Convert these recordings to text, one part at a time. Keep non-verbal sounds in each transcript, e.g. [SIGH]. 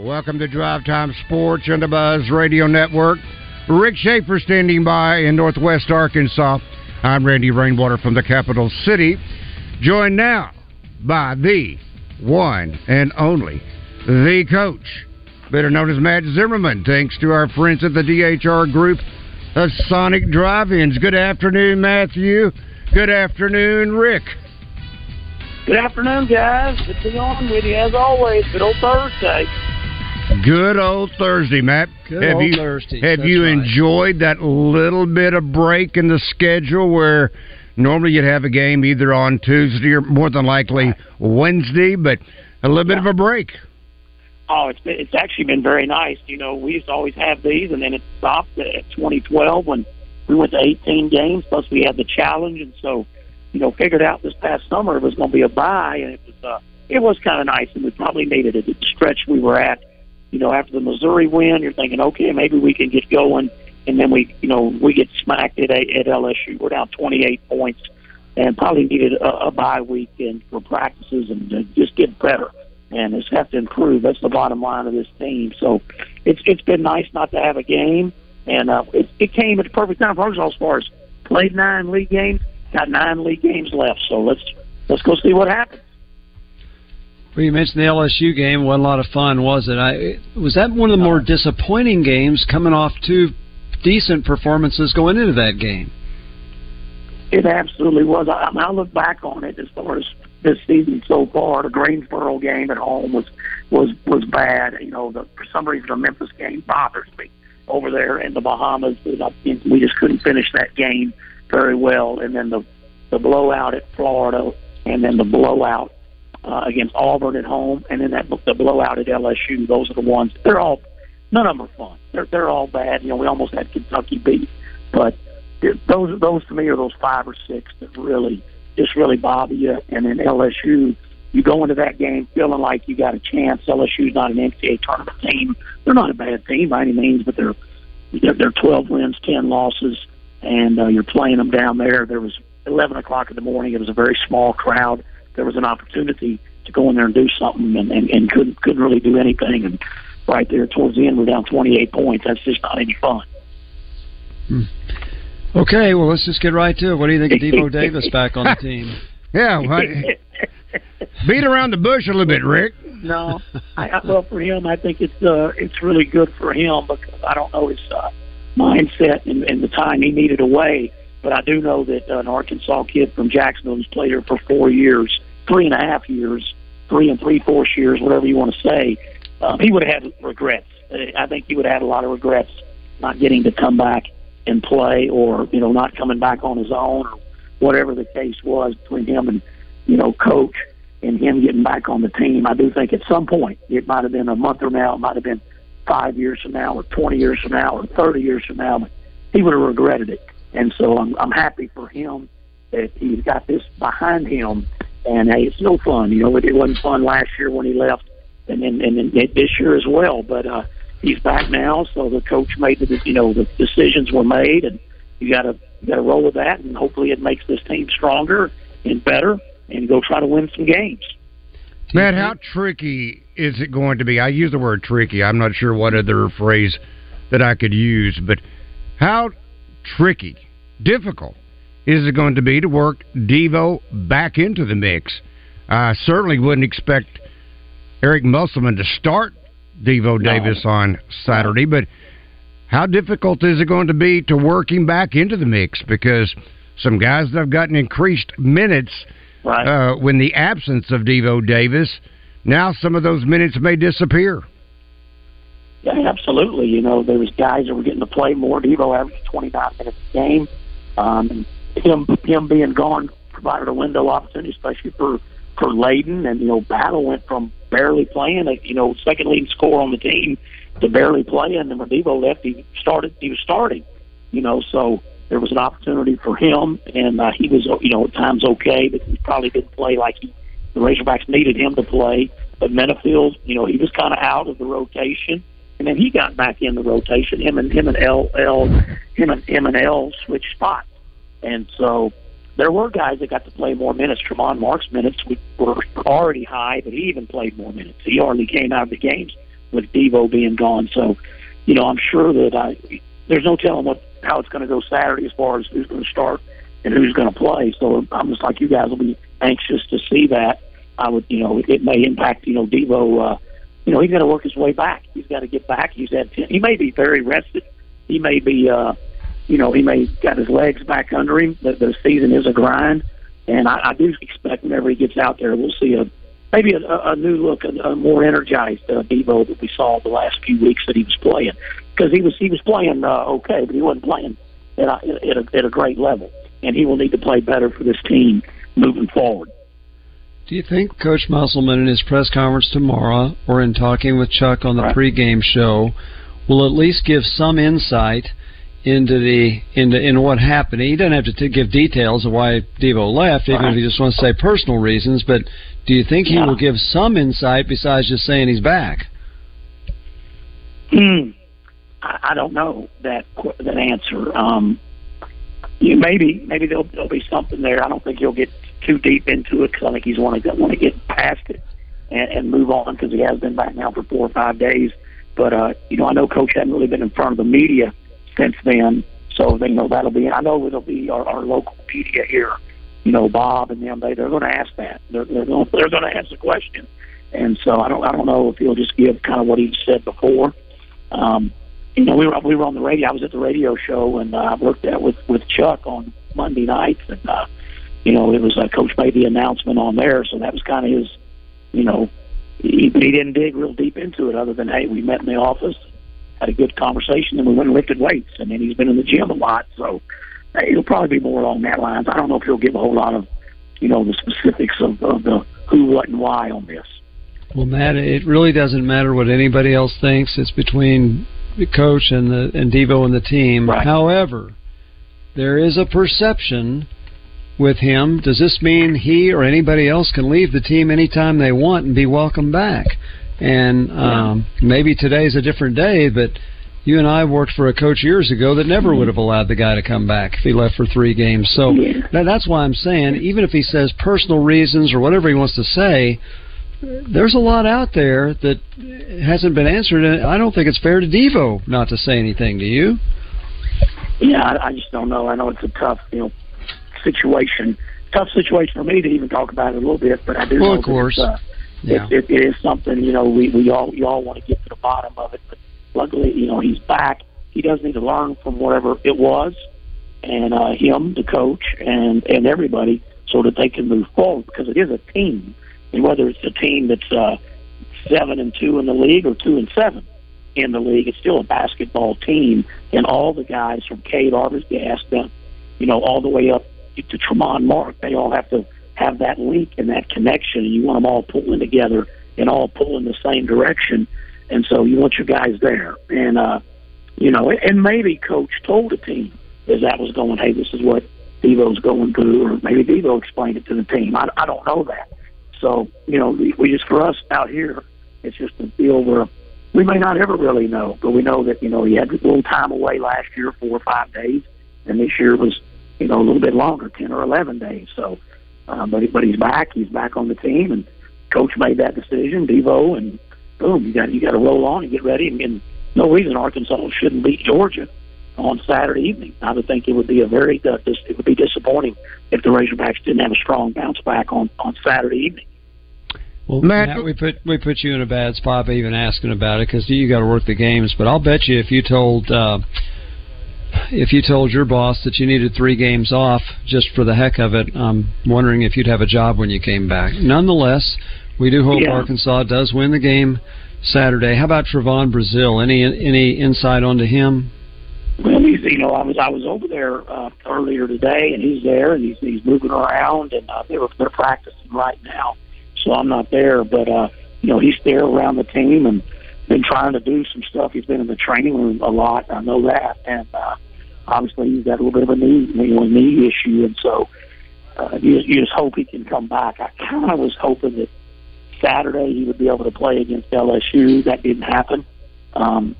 Welcome to Drive Time Sports on the Buzz Radio Network. Rick Schaefer standing by in Northwest Arkansas. I'm Randy Rainwater from the capital city. Joined now by the one and only, the coach, better known as Matt Zimmerman, thanks to our friends at the DHR Group of Sonic Drive-Ins. Good afternoon, Matthew. Good afternoon, Rick. Good afternoon, guys. Good to be on with you as always. Good old Thursday. Good old Thursday, Matt. Good have old you, Thursday, Have that's you right. enjoyed that little bit of break in the schedule where normally you'd have a game either on Tuesday or more than likely Wednesday, but a little bit of a break? Oh, it's been, it's actually been very nice. You know, we used to always have these, and then it stopped at 2012 when we went to 18 games. Plus, we had the challenge, and so you know, figured out this past summer it was going to be a bye, and it was uh, it was kind of nice, and we probably needed it. The stretch we were at, you know, after the Missouri win, you're thinking, okay, maybe we can get going, and then we, you know, we get smacked at at LSU. We're down 28 points, and probably needed a, a bye week and for practices and to just get better. And just have to improve. That's the bottom line of this team. So it's it's been nice not to have a game, and uh, it, it came at the perfect time for Arkansas as far as played nine league games, got nine league games left. So let's let's go see what happens. Well, you mentioned the LSU game. wasn't a lot of fun, was it? I was that one of the more disappointing games, coming off two decent performances going into that game. It absolutely was. I, I, mean, I look back on it as far as this season so far. The Greensboro game at home was was was bad. You know, the, for some reason the Memphis game bothers me over there in the Bahamas. I we just couldn't finish that game very well. And then the the blowout at Florida, and then the blowout uh, against Auburn at home, and then that the blowout at LSU. Those are the ones. They're all none of them are fun. They're they're all bad. You know, we almost had Kentucky beat, but those those to me are those five or six that really just really bother you. And then LSU, you go into that game feeling like you got a chance. LSU's not an NCAA tournament team. They're not a bad team by any means, but they're they're, they're 12 wins, 10 losses, and uh, you're playing them down there. There was 11 o'clock in the morning. It was a very small crowd. There was an opportunity to go in there and do something, and, and, and couldn't couldn't really do anything. And right there towards the end, we're down 28 points. That's just not any fun. Hmm. Okay, well, let's just get right to it. What do you think of Devo [LAUGHS] Davis back on the team? [LAUGHS] Yeah, well, [LAUGHS] beat around the bush a little bit, Rick. No, I, I, well for him, I think it's uh, it's really good for him because I don't know his uh, mindset and, and the time he needed away, but I do know that uh, an Arkansas kid from Jacksonville who's played here for four years, three and a half years, three and three fourths years, whatever you want to say, um, he would have had regrets. I think he would have had a lot of regrets not getting to come back and play, or you know, not coming back on his own, or whatever the case was between him and you know, coach and him getting back on the team. I do think at some point it might have been a month from now, it might have been five years from now, or twenty years from now, or thirty years from now, but he would have regretted it. And so I'm I'm happy for him that he's got this behind him. And hey, it's no fun. You know, it, wasn't fun last year when he left, and and, and this year as well. But uh, he's back now, so the coach made the you know the decisions were made, and you got to you got to roll with that, and hopefully it makes this team stronger and better, and go try to win some games. Matt, how tricky is it going to be? I use the word tricky. I'm not sure what other phrase that I could use, but how tricky, difficult is it going to be to work Devo back into the mix? I certainly wouldn't expect Eric Musselman to start Devo No. Davis on Saturday, but how difficult is it going to be to work him back into the mix? Because some guys that have gotten increased minutes Right. uh, when the absence of Devo Davis, now some of those minutes may disappear. Yeah, absolutely. You know, there was guys that were getting to play more. Devo averaged 29 minutes a game. Um, him him being gone provided a window opportunity, especially for for Layden. And you know, Battle went from barely playing, a, you know, second leading scorer on the team, to barely playing. And when Devo left, he started. He was starting. You know, so there was an opportunity for him, and uh, he was, you know, at times okay, but he probably didn't play like he, the Razorbacks needed him to play. But Menifield, you know, he was kind of out of the rotation and then he got back in the rotation. Him and him and El El him and him and El switched spots, and so there were guys that got to play more minutes. Tramon Mark's minutes were already high, but he even played more minutes. He hardly came out of the games with Devo being gone. So, you know, I'm sure that I there's no telling what how it's going to go Saturday as far as who's going to start and who's going to play. So I'm just like you guys will be anxious to see that. I would, you know, it may impact, you know, Devo. Uh, you know, he's got to work his way back. He's got to get back. He's had ten, he may be very rested. He may be, uh, you know, he may got his legs back under him. The, the season is a grind, and I, I do expect whenever he gets out there, we'll see a maybe a, a new look, a, a more energized uh, Devo that we saw the last few weeks that he was playing because he was he was playing uh, okay, but he wasn't playing at a, at a at a great level, and he will need to play better for this team moving forward. Do you think Coach Musselman in his press conference tomorrow, or in talking with Chuck on the Right. pregame show, will at least give some insight into the into in what happened? He doesn't have to t- give details of why Devo left, even Right. if he just wants to say personal reasons. But do you think he Yeah. will give some insight besides just saying he's back? I, I don't know that that answer. Um, you maybe maybe there'll, there'll be something there. I don't think he'll get too deep into it because I think he's want to want to get past it and, and move on because he has been back now for four or five days. But uh, you know, I know Coach hadn't really been in front of the media since then, so they know that'll be. I know it'll be our, our local media here. You know, Bob and them. They they're going to ask that. They're they're going [LAUGHS] they're to ask the question. And so I don't I don't know if he'll just give kind of what he said before. Um, you know, we were we were on the radio. I was at the radio show, and uh, I worked out with with Chuck on Monday nights, and uh, you know, it was uh, Coach made the announcement on there, so that was kind of his, you know, he, he didn't dig real deep into it, other than hey, we met in the office, had a good conversation, and we went and lifted weights, and then he's been in the gym a lot, so uh, it'll probably be more along that lines. I don't know if he'll give a whole lot of, you know, the specifics of, of the who, what, and why on this. Well, Matt, it really doesn't matter what anybody else thinks. It's between the coach and the and Devo and the team. Right. However, there is a perception with him. Does this mean he or anybody else can leave the team anytime they want and be welcome back? And um, maybe today's a different day, but you and I worked for a coach years ago that never would have allowed the guy to come back if he left for three games. So Yeah. that, that's why I'm saying, even if he says personal reasons or whatever he wants to say, there's a lot out there that hasn't been answered, and I don't think it's fair to Devo not to say anything. to you? Yeah, I, I just don't know. I know it's a tough, you know, situation. Tough situation for me to even talk about it a little bit, but I do Well, know of course. it's, uh, Yeah. it, it, it is something. You know, we we all we all want to get to the bottom of it, but luckily, you know, he's back. He does need to learn from whatever it was, and uh, him, the coach, and and everybody, so that they can move forward because it is a team, and whether it's a team that's uh, seven and two in the league or two and seven in the league, it's still a basketball team, and all the guys from Cade Gas down, you know, all the way up to Tramon Mark, they all have to have that link and that connection, and you want them all pulling together and all pulling the same direction, and so you want your guys there, and uh, you know, and maybe coach told the team as that was going, hey, this is what Devo's going through, or maybe Devo explained it to the team. I, I don't know that. So, you know, we, just, for us out here, it's just a deal where we may not ever really know, but we know that, you know, he had a little time away last year, four or five days, and this year was, you know, a little bit longer, 10 or 11 days. So, um, but, but he's back, he's back on the team, and coach made that decision, Devo, and boom, you got, you got to roll on and get ready. And, and no reason Arkansas shouldn't beat Georgia on Saturday evening. I would think it would be a very uh, dis- it would be disappointing if the Razorbacks didn't have a strong bounce back on on Saturday evening. Well, Matt, Matt, we put we put you in a bad spot by even asking about it because you got to work the games. But I'll bet you if you told uh, if you told your boss that you needed three games off just for the heck of it, I'm wondering if you'd have a job when you came back. Nonetheless, we do hope yeah. Arkansas does win the game Saturday. How about Trevon Brazile? Any any insight onto him? Well, he's you know I was I was over there uh, earlier today, and he's there, and he's he's moving around, and uh, they're they're practicing right now, so I'm not there, but uh, you know he's there around the team and been trying to do some stuff. He's been in the training room a lot. I know that, and uh, obviously he's got a little bit of a knee you know, knee issue, and so uh, you, you just hope he can come back. I kind of was hoping that Saturday he would be able to play against LSU. That didn't happen. Um,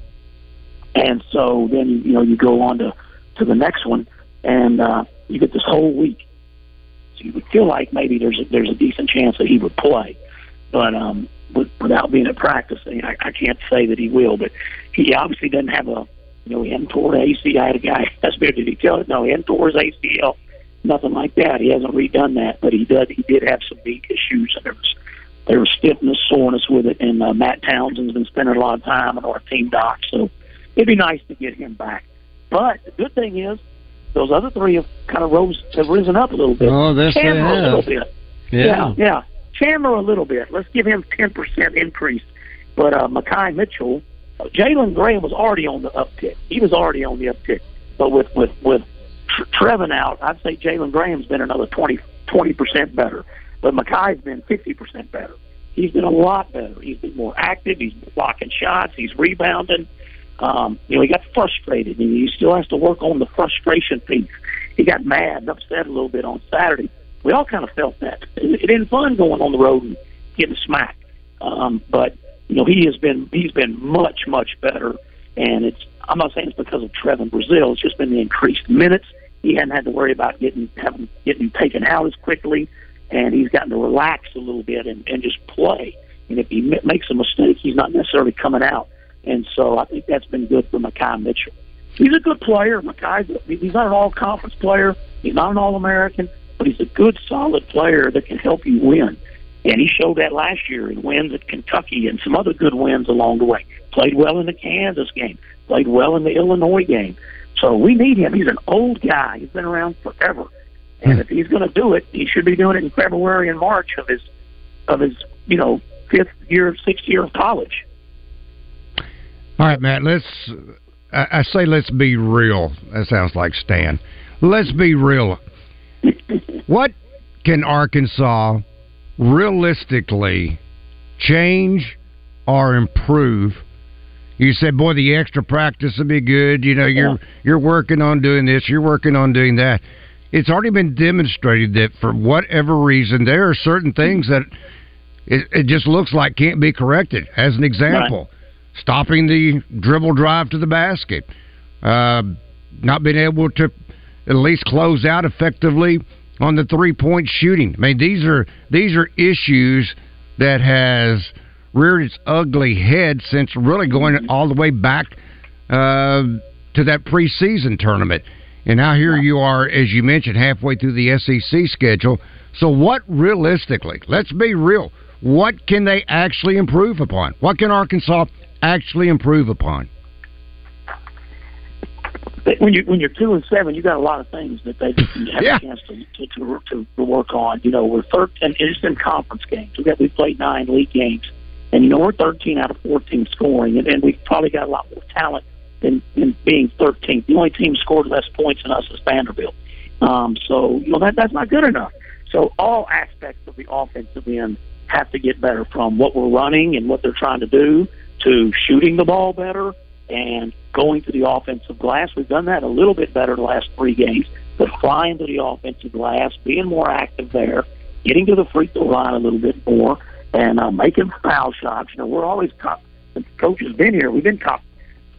and so then you know you go on to to the next one, and uh, you get this whole week. So you would feel like maybe there's a, there's a decent chance that he would play, but um, with, without being at practice, I, I can't say that he will. But he obviously doesn't have a you know he hadn't tore an ACL. I had a guy [LAUGHS] ask me, did he tell it? No, he hadn't tore his ACL. Nothing like that. He hasn't redone that, but he did. He did have some knee issues, and there was there was stiffness, soreness with it. And uh, Matt Townsend's been spending a lot of time on our team doc, so it'd be nice to get him back. But the good thing is, those other three have kind of rose, have risen up a little bit. Oh, Chandler a little bit. Yeah. yeah, yeah. Chandler a little bit. Let's give him ten percent increase. But uh, Makhi Mitchell, Jalen Graham was already on the uptick. He was already on the uptick. But with with with Trevon out, I'd say Jalen Graham's been another 20 percent better. But Makhi's been fifty percent better. He's been a lot better. He's been more active. He's blocking shots. He's rebounding. Um, you know, he got frustrated, and he still has to work on the frustration piece. He got mad and upset a little bit on Saturday. We all kind of felt that. It, it isn't fun going on the road and getting smacked. Um, but you know, he has been he's been much much better, and it's I'm not saying it's because of Trevon Brazile. It's just been the increased minutes. He hadn't had to worry about getting having getting taken out as quickly, and he's gotten to relax a little bit and, and just play. And if he makes a mistake, he's not necessarily coming out and so I think that's been good for Makhi Mitchell. He's a good player. Makhi's he's not an all conference player. He's not an all American, but he's a good, solid player that can help you win. And he showed that last year in wins at Kentucky and some other good wins along the way. Played well in the Kansas game. Played well in the Illinois game. So we need him. He's an old guy. He's been around forever. And if he's going to do it, he should be doing it in February and March of his of his you know fifth year, sixth year of college. All right, Matt. Let's. I, I say let's be real. That sounds like Stan. Let's be real. what can Arkansas realistically change or improve? You said, "Boy, the extra practice would be good." You know, you're you're working on doing this. You're working on doing that. It's already been demonstrated that for whatever reason, there are certain things that it, it just looks like can't be corrected. As an example. Right stopping the dribble drive to the basket, uh, not being able to at least close out effectively on the three point shooting. I mean, these are these are issues that has reared its ugly head since really going all the way back uh, to that preseason tournament. And now here you are, as you mentioned, halfway through the SEC schedule. So, what realistically, let's be real, what can they actually improve upon? What can Arkansas actually improve upon? When you when you're two and seven, you got a lot of things that they have yeah. a chance to to, to to to work on. You know, we're third, and it's in conference games. We got we played nine league games, and you know we're 13 out of 14 scoring, and, and we've probably got a lot more talent than, than being 13th. The only team scored less points than us is Vanderbilt. Um, so you know that that's not good enough. So all aspects of the offensive end have to get better from what we're running and what they're trying to do to shooting the ball better and going to the offensive glass. We've done that a little bit better the last three games, but flying to the offensive glass, being more active there, getting to the free throw line a little bit more, and uh, making foul shots. You know, we're always caught. The coach has been here. We've been caught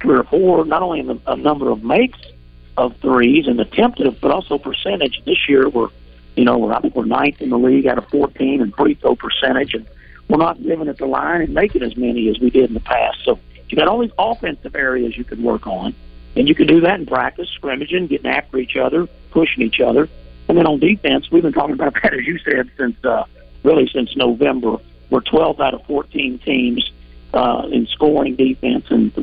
three or four, not only in the a number of makes of threes and attempted, but also percentage. This year, we're, you know, we're, I think we're ninth in the league out of 14 in free throw percentage, and we're not living at the line and making as many as we did in the past. So you got all these offensive areas you could work on, and you can do that in practice, scrimmaging, getting after each other, pushing each other. And then on defense, we've been talking about [LAUGHS] that, as you said, since uh, really since November we're 12 out of 14 teams uh, in scoring defense, and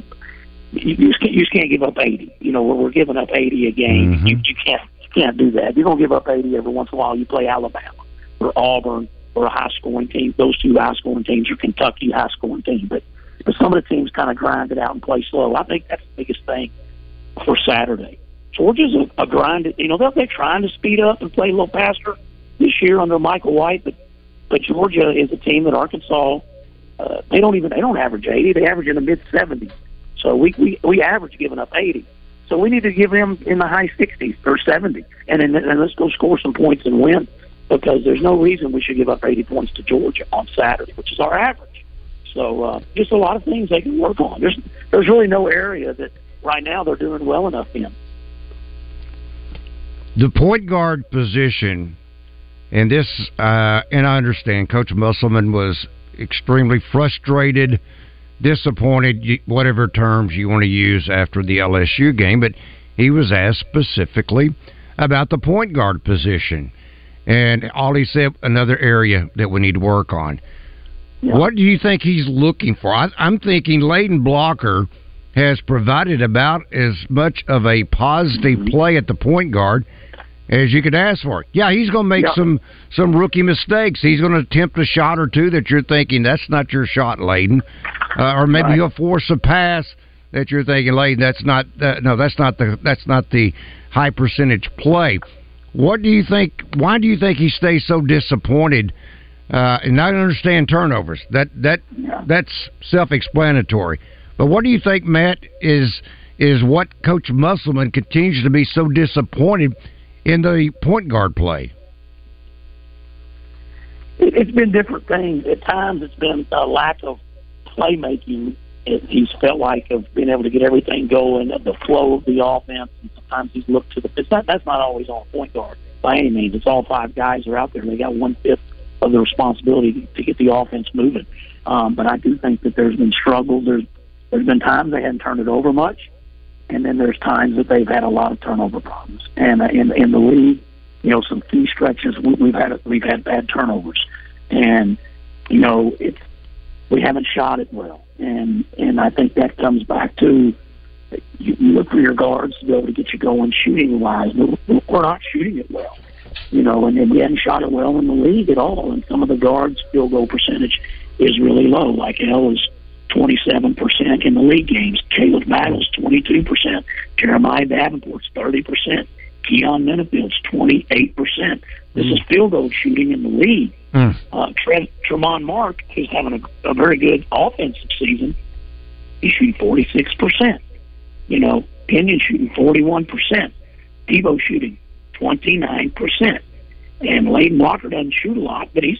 you, you, just can't, you just can't give up 80. You know, we're, we're giving up 80 a game. Mm-hmm. You, you can't you can't do that. You're gonna give up 80 every once in a while. You play Alabama or Auburn or a high scoring team. Those two high scoring teams, or Kentucky high scoring team, but but some of the teams kind of grind it out and play slow. I think that's the biggest thing for Saturday. Georgia's a, a grind. You know, they're, they're trying to speed up and play a little faster this year under Michael White, but but Georgia is a team that Arkansas uh, they don't even they don't average 80. They average in the mid 70s. So we we we average giving up 80. So we need to give them in the high 60s or 70, and then and let's go score some points and win. Because there's no reason we should give up 80 points to Georgia on Saturday, which is our average. So uh, just a lot of things they can work on. There's there's really no area that right now they're doing well enough in. The point guard position, and this, uh, and I understand Coach Musselman was extremely frustrated, disappointed, whatever terms you want to use after the LSU game, but he was asked specifically about the point guard position. And all he said, another area that we need to work on. Yeah. What do you think he's looking for? I, I'm thinking Layden Blocker has provided about as much of a positive mm-hmm. play at the point guard as you could ask for. Yeah, he's going to make yeah. some some rookie mistakes. He's going to attempt a shot or two that you're thinking that's not your shot, Layden, uh, or maybe right. he'll force a pass that you're thinking, Layden, that's not uh, no, that's not the that's not the high percentage play. What do you think? Why do you think he stays so disappointed? Uh, and I understand turnovers. That that yeah. that's self-explanatory. But what do you think, Matt? Is is what Coach Musselman continues to be so disappointed in the point guard play? It's been different things. At times, it's been a lack of playmaking. He's felt like of being able to get everything going, the flow of the offense. And sometimes he's looked to the. It's not that's not always on point guard by any means. It's all five guys are out there. And They got one fifth of the responsibility to get the offense moving. Um, but I do think that there's been struggles. There's there's been times they hadn't turned it over much and then there's times that they've had a lot of turnover problems. And uh, in in the league, you know, some key stretches we, we've had we've had bad turnovers, and you know it's we haven't shot it well, and and I think that comes back to you, you look for your guards to be able to get you going shooting wise. We're not shooting it well, you know, and, and we hadn't shot it well in the league at all. And some of the guards' field goal percentage is really low. Like El is 27% in the league games. Khalif Battle's 22%. Jeremiah Davenport's 30%. Keyon Menifield's 28%. This mm. is field goal shooting in the league. Mm. Uh, Tre- Tramon Mark is having a, a very good offensive season. He's shooting 46%. You know, Pinion shooting 41%. Devo shooting 29%. And Layden Blocker doesn't shoot a lot, but he's,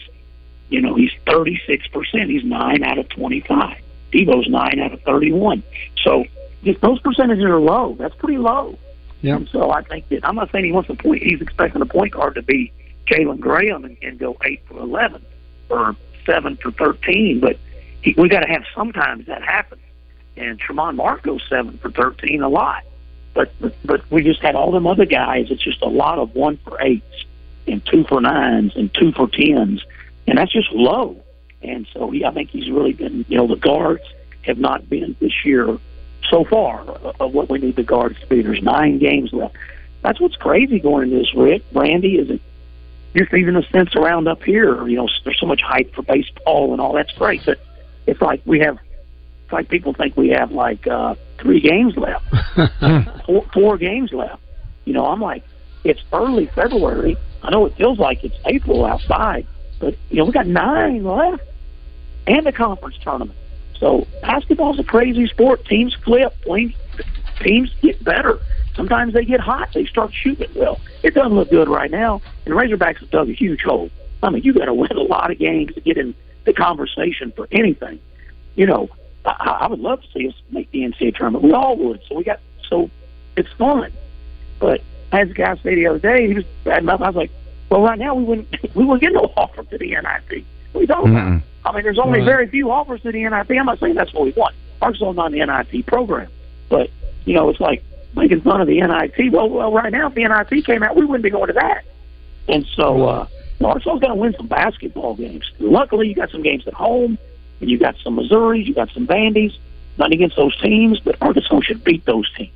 you know, he's 36%. He's 9 out of 25. Devo's nine out of 31. So just those percentages are low. That's pretty low. Yeah. And so I think that I'm not saying he wants a point. He's expecting a point guard to be Jalen Graham and, and go eight for 11 or seven for 13, but he, we got to have sometimes that happen. And Mark goes seven for 13 a lot. But, but we just had all them other guys. It's just a lot of one for eights and two for nines and two for tens, and that's just low. And so he, I think he's really been, you know, the guards have not been this year so far of what we need the guards to be. There's nine games left. That's what's crazy going into this, Rick. Randy is it just even a sense around up here, you know, there's so much hype for baseball and all that's great, but it's like we have it's like people think we have like uh three games left. [LAUGHS] four, four games left. You know, I'm like, it's early February. I know it feels like it's April outside, but you know, we got nine left and the conference tournament. So basketball's a crazy sport. Teams flip. Teams, teams get better. Sometimes they get hot. They start shooting well. It doesn't look good right now. And Razorbacks have dug a huge hole. I mean, you got to [LAUGHS] win a lot of games to get in the conversation for anything. You know, I, I would love to see us make the NCAA tournament. We all would. So we got so it's fun. But as the guy said the other day, he was bad enough. I was like, well, right now we wouldn't [LAUGHS] we wouldn't get no offer to the NIT. We don't. Mm-hmm. I mean, there's only right. very few offers to the NIT. I'm not saying that's what we want. Arkansas not an NIT program, but you know, it's like making fun of the NIT. Well, well, right now, if the NIT came out, we wouldn't be going to that. And so, uh, Arkansas's going to win some basketball games. Luckily, you got some games at home, and you got some Missouris, you got some Vandy's. Not against those teams, but Arkansas should beat those teams.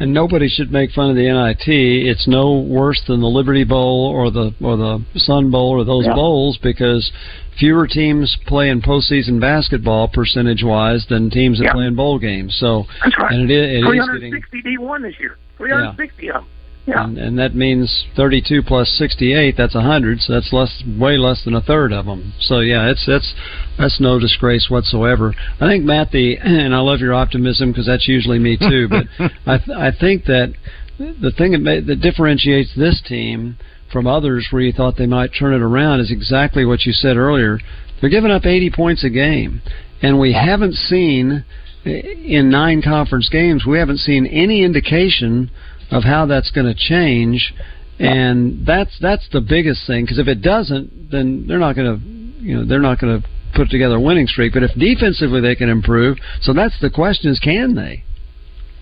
And nobody should make fun of the NIT. It's no worse than the Liberty Bowl or the or the Sun Bowl or those Yeah. bowls because fewer teams play in postseason basketball percentage wise than teams that Yeah. play in bowl games. So That's right. and it is, it is getting 360 D1 this year. 360 of them. Yeah. and, and that means 32 plus 68 that's 100 so that's less way less than a third of them so yeah it's that's that's no disgrace whatsoever. I think matt the [CLEARS THROAT] and i love your optimism because that's usually me too but [LAUGHS] i th- i think that the thing that, ma- that differentiates this team from others where you thought they might turn it around is exactly what you said earlier. They're giving up 80 points a game and we haven't seen in nine conference games we haven't seen any indication of how that's going to change, and that's that's the biggest thing. Because if it doesn't, then they're not going to, you know, they're not going to put together a winning streak. But if defensively they can improve, so that's the question: is can they?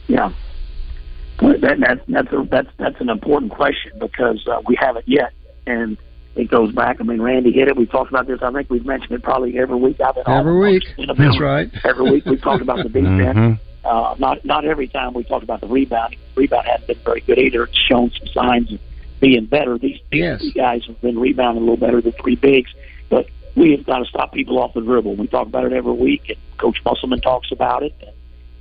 Yeah. That, that, that's a, that's that's an important question because uh, we haven't yet, and it goes back. I mean, Randy hit it. We talked about this. I think we've mentioned it probably every week. I've been Every week. That's right. Every week we talked about the [LAUGHS] defense. Mhm. Uh, not not every time we talked about the rebounding. Rebound hasn't been very good either. It's shown some signs of being better. These, these Yes. guys have been rebounding a little better than three bigs, but we have got to stop people off the dribble. We talk about it every week, and Coach Musselman talks about it. And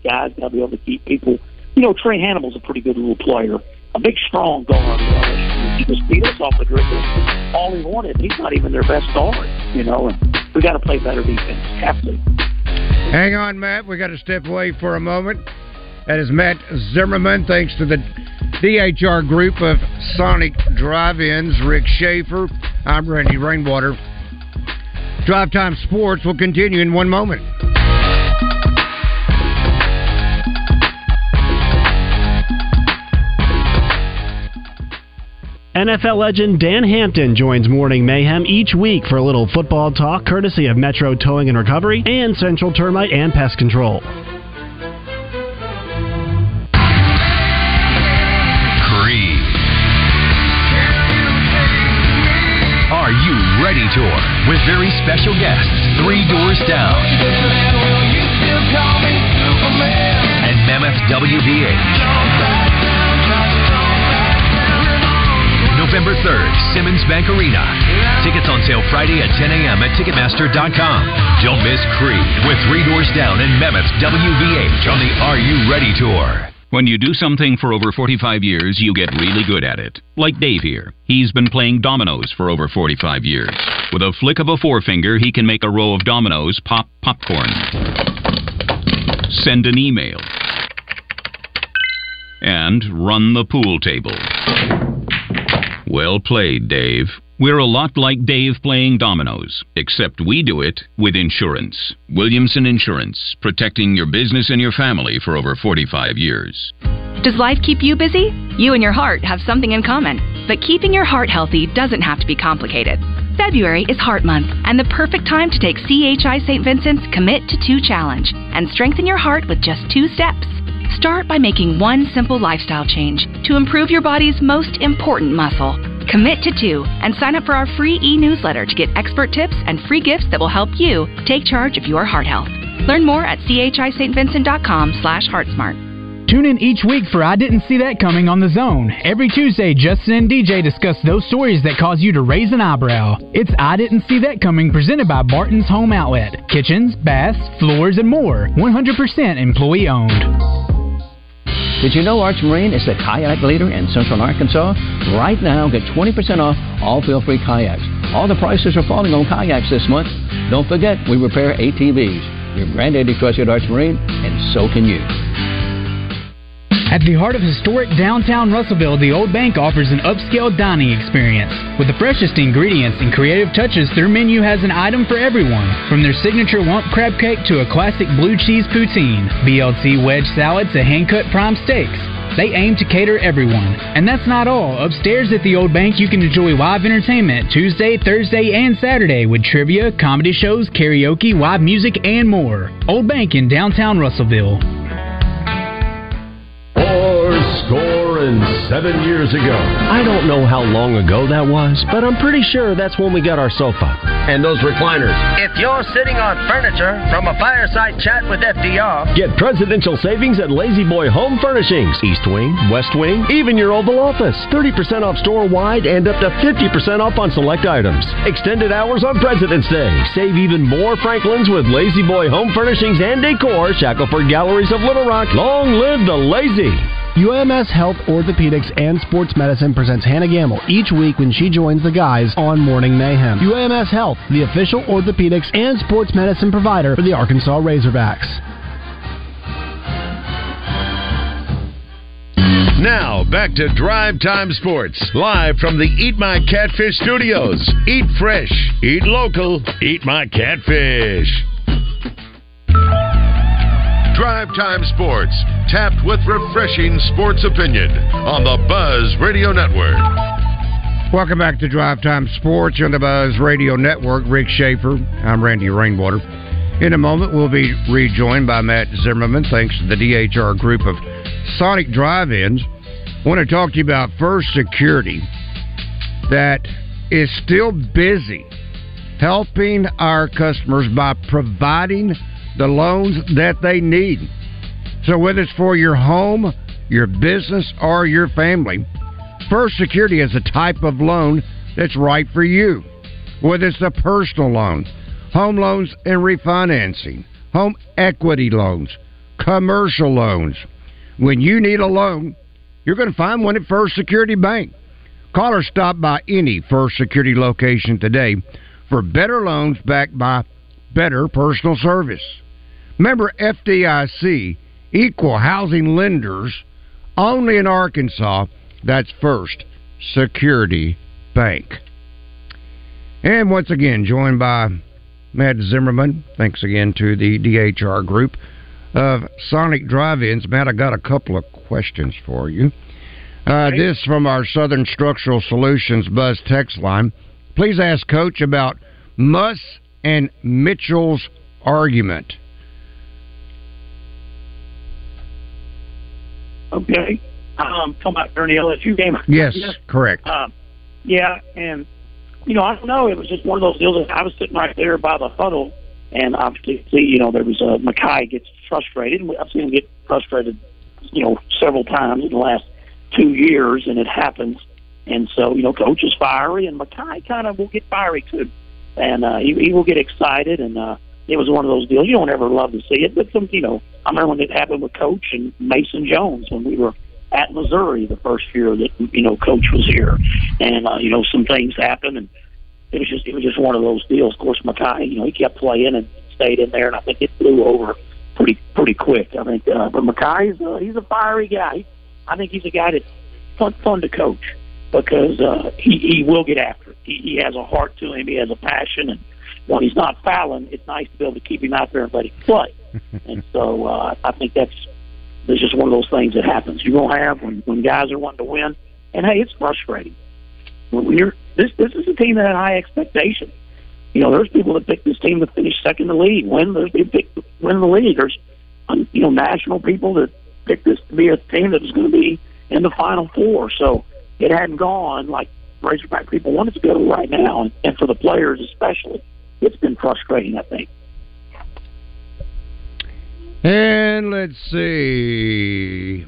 guys got to be able to keep people. You know, Trae Hannibal's a pretty good little player, a big, strong guard. He just beat us off the dribble. All he wanted. He's not even their best guard. You know, and we got to play better defense. Have to. Hang on, Matt. We got to step away for a moment. That is Matt Zimmerman. Thanks to the DHR group of Sonic Drive-Ins. Rick Schaefer. I'm Randy Rainwater. Drive Time Sports will continue in one moment. NFL legend Dan Hampton joins Morning Mayhem each week for a little football talk courtesy of Metro Towing and Recovery and Central Termite and Pest Control. Creed. Are You Ready Tour with very special guests, Three Doors Down and Mammoth. November 3rd, Simmons Bank Arena. Tickets on sale Friday at 10 a.m. at Ticketmaster.com. Don't miss Creed with Three Doors Down and Mammoth WVH on the Are You Ready Tour. When you do something for over 45 years, you get really good at it. Like Dave here. He's been playing dominoes for over 45 years. With a flick of a forefinger, he can make a row of dominoes pop popcorn. Send an email. And run the pool table. Well played, Dave. We're a lot like Dave playing dominoes, except we do it with insurance. Williamson Insurance, protecting your business and your family for over 45 years. Does life keep you busy? You and your heart have something in common. But keeping your heart healthy doesn't have to be complicated. February is Heart Month, and the perfect time to take CHI St. Vincent's Commit to Two Challenge and strengthen your heart with just two steps. Start by making one simple lifestyle change to improve your body's most important muscle. Commit to two and sign up for our free e newsletter to get expert tips and free gifts that will help you take charge of your heart health. Learn more at chistvincent.com slash heartsmart. Tune in each week for I Didn't See That Coming on the Zone. Every Tuesday, Justin and DJ discuss those stories that cause you to raise an eyebrow. It's I Didn't See That Coming presented by Barton's Home Outlet. Kitchens, baths, floors, and more. 100% employee owned. Did you know Arch Marine is the kayak leader in central Arkansas? Right now, get 20% off all feel free kayaks. All the prices are falling on kayaks this month. Don't forget, we repair ATVs. Your granddaddy trusted Arch Marine, and so can you. At the heart of historic downtown Russellville, the Old Bank offers an upscale dining experience. With the freshest ingredients and creative touches, their menu has an item for everyone. From their signature lump crab cake to a classic blue cheese poutine, BLT wedge salad to hand-cut prime steaks. They aim to cater everyone. And that's not all. Upstairs at the Old Bank, you can enjoy live entertainment Tuesday, Thursday, and Saturday with trivia, comedy shows, karaoke, live music, and more. Old Bank in downtown Russellville. Than seven years ago. I don't know how long ago that was, but I'm pretty sure that's when we got our sofa and those recliners. If you're sitting on furniture from a fireside chat with FDR, Get presidential savings at La-Z-Boy Home Furnishings. East Wing, West Wing, even your Oval Office. 30% off store wide and up to 50% off on select items. Extended hours on President's Day. Save even more Franklin's with La-Z-Boy Home Furnishings and Decor. Shackleford Galleries of Little Rock. Long live the lazy. UAMS Health Orthopedics and Sports Medicine presents Hannah Gamble each week when she joins the guys on Morning Mayhem. UAMS Health, the official orthopedics and sports medicine provider for the Arkansas Razorbacks. Now, back to Drive Time Sports, live from the Eat My Catfish studios. Eat fresh, eat local, eat my catfish. Drive Time Sports, tapped with refreshing sports opinion on the Buzz Radio Network. Welcome back to Drive Time Sports on the Buzz Radio Network. Rick Schaefer. I'm Randy Rainwater. In a moment, we'll be rejoined by Matt Zimmerman, thanks to the DHR group of Sonic Drive-Ins. I want to talk to you about First Security that is still busy helping our customers by providing the loans that they need. So whether it's for your home, your business, or your family, First Security is a type of loan that's right for you. Whether it's a personal loan, home loans and refinancing, home equity loans, commercial loans. When you need a loan, you're going to find one at First Security Bank. Call or stop by any First Security location today for better loans backed by better personal service. Member FDIC, equal housing lenders, only in Arkansas. That's First Security Bank. And once again, joined by Matt Zimmerman. Thanks again to the DHR group of Sonic Drive-Ins. Matt, I got a couple of questions for you. Uh, This from our Southern Structural Solutions Buzz text line. Please ask Coach about Muss and Mitchell's argument. Okay. Um, talking about during the LSU game. Yes, correct. Um, yeah, and you know, I don't know. It was just one of those deals. That I was sitting right there by the huddle, and obviously, see, you know, there was a uh, Makhi gets frustrated, I've seen him get frustrated, you know, several times in the last two years, and it happens. And so, you know, coach is fiery, and Makhi kind of will get fiery too, and uh, he, he will get excited, and uh, it was one of those deals. You don't ever love to see it, but some, you know, I remember when it happened with Coach and Mason Jones when we were at Missouri the first year that you know Coach was here, and uh, you know some things happened, and it was just it was just one of those deals. Of course, Makhi, you know, he kept playing and stayed in there, and I think it blew over pretty pretty quick. I think, uh, but Makhi's uh, he's a fiery guy. I think he's a guy that's fun fun to coach because uh, he he will get after it. He, he has a heart to him. He has a passion, and when he's not fouling, it's nice to be able to keep him out there and let him play. [LAUGHS] and so uh, I think that's it's just one of those things that happens. You're gonna have when when guys are wanting to win, and hey, it's frustrating. When you're this this is a team that had high expectations. You know, there's people that picked this team to finish second in the league, win. There's people pick win the league. There's um, you know national people that picked this to be a team that was going to be in the final four. So it hadn't gone like Razorback people want it to go right now, and, and for the players especially, it's been frustrating. I think. And let's see.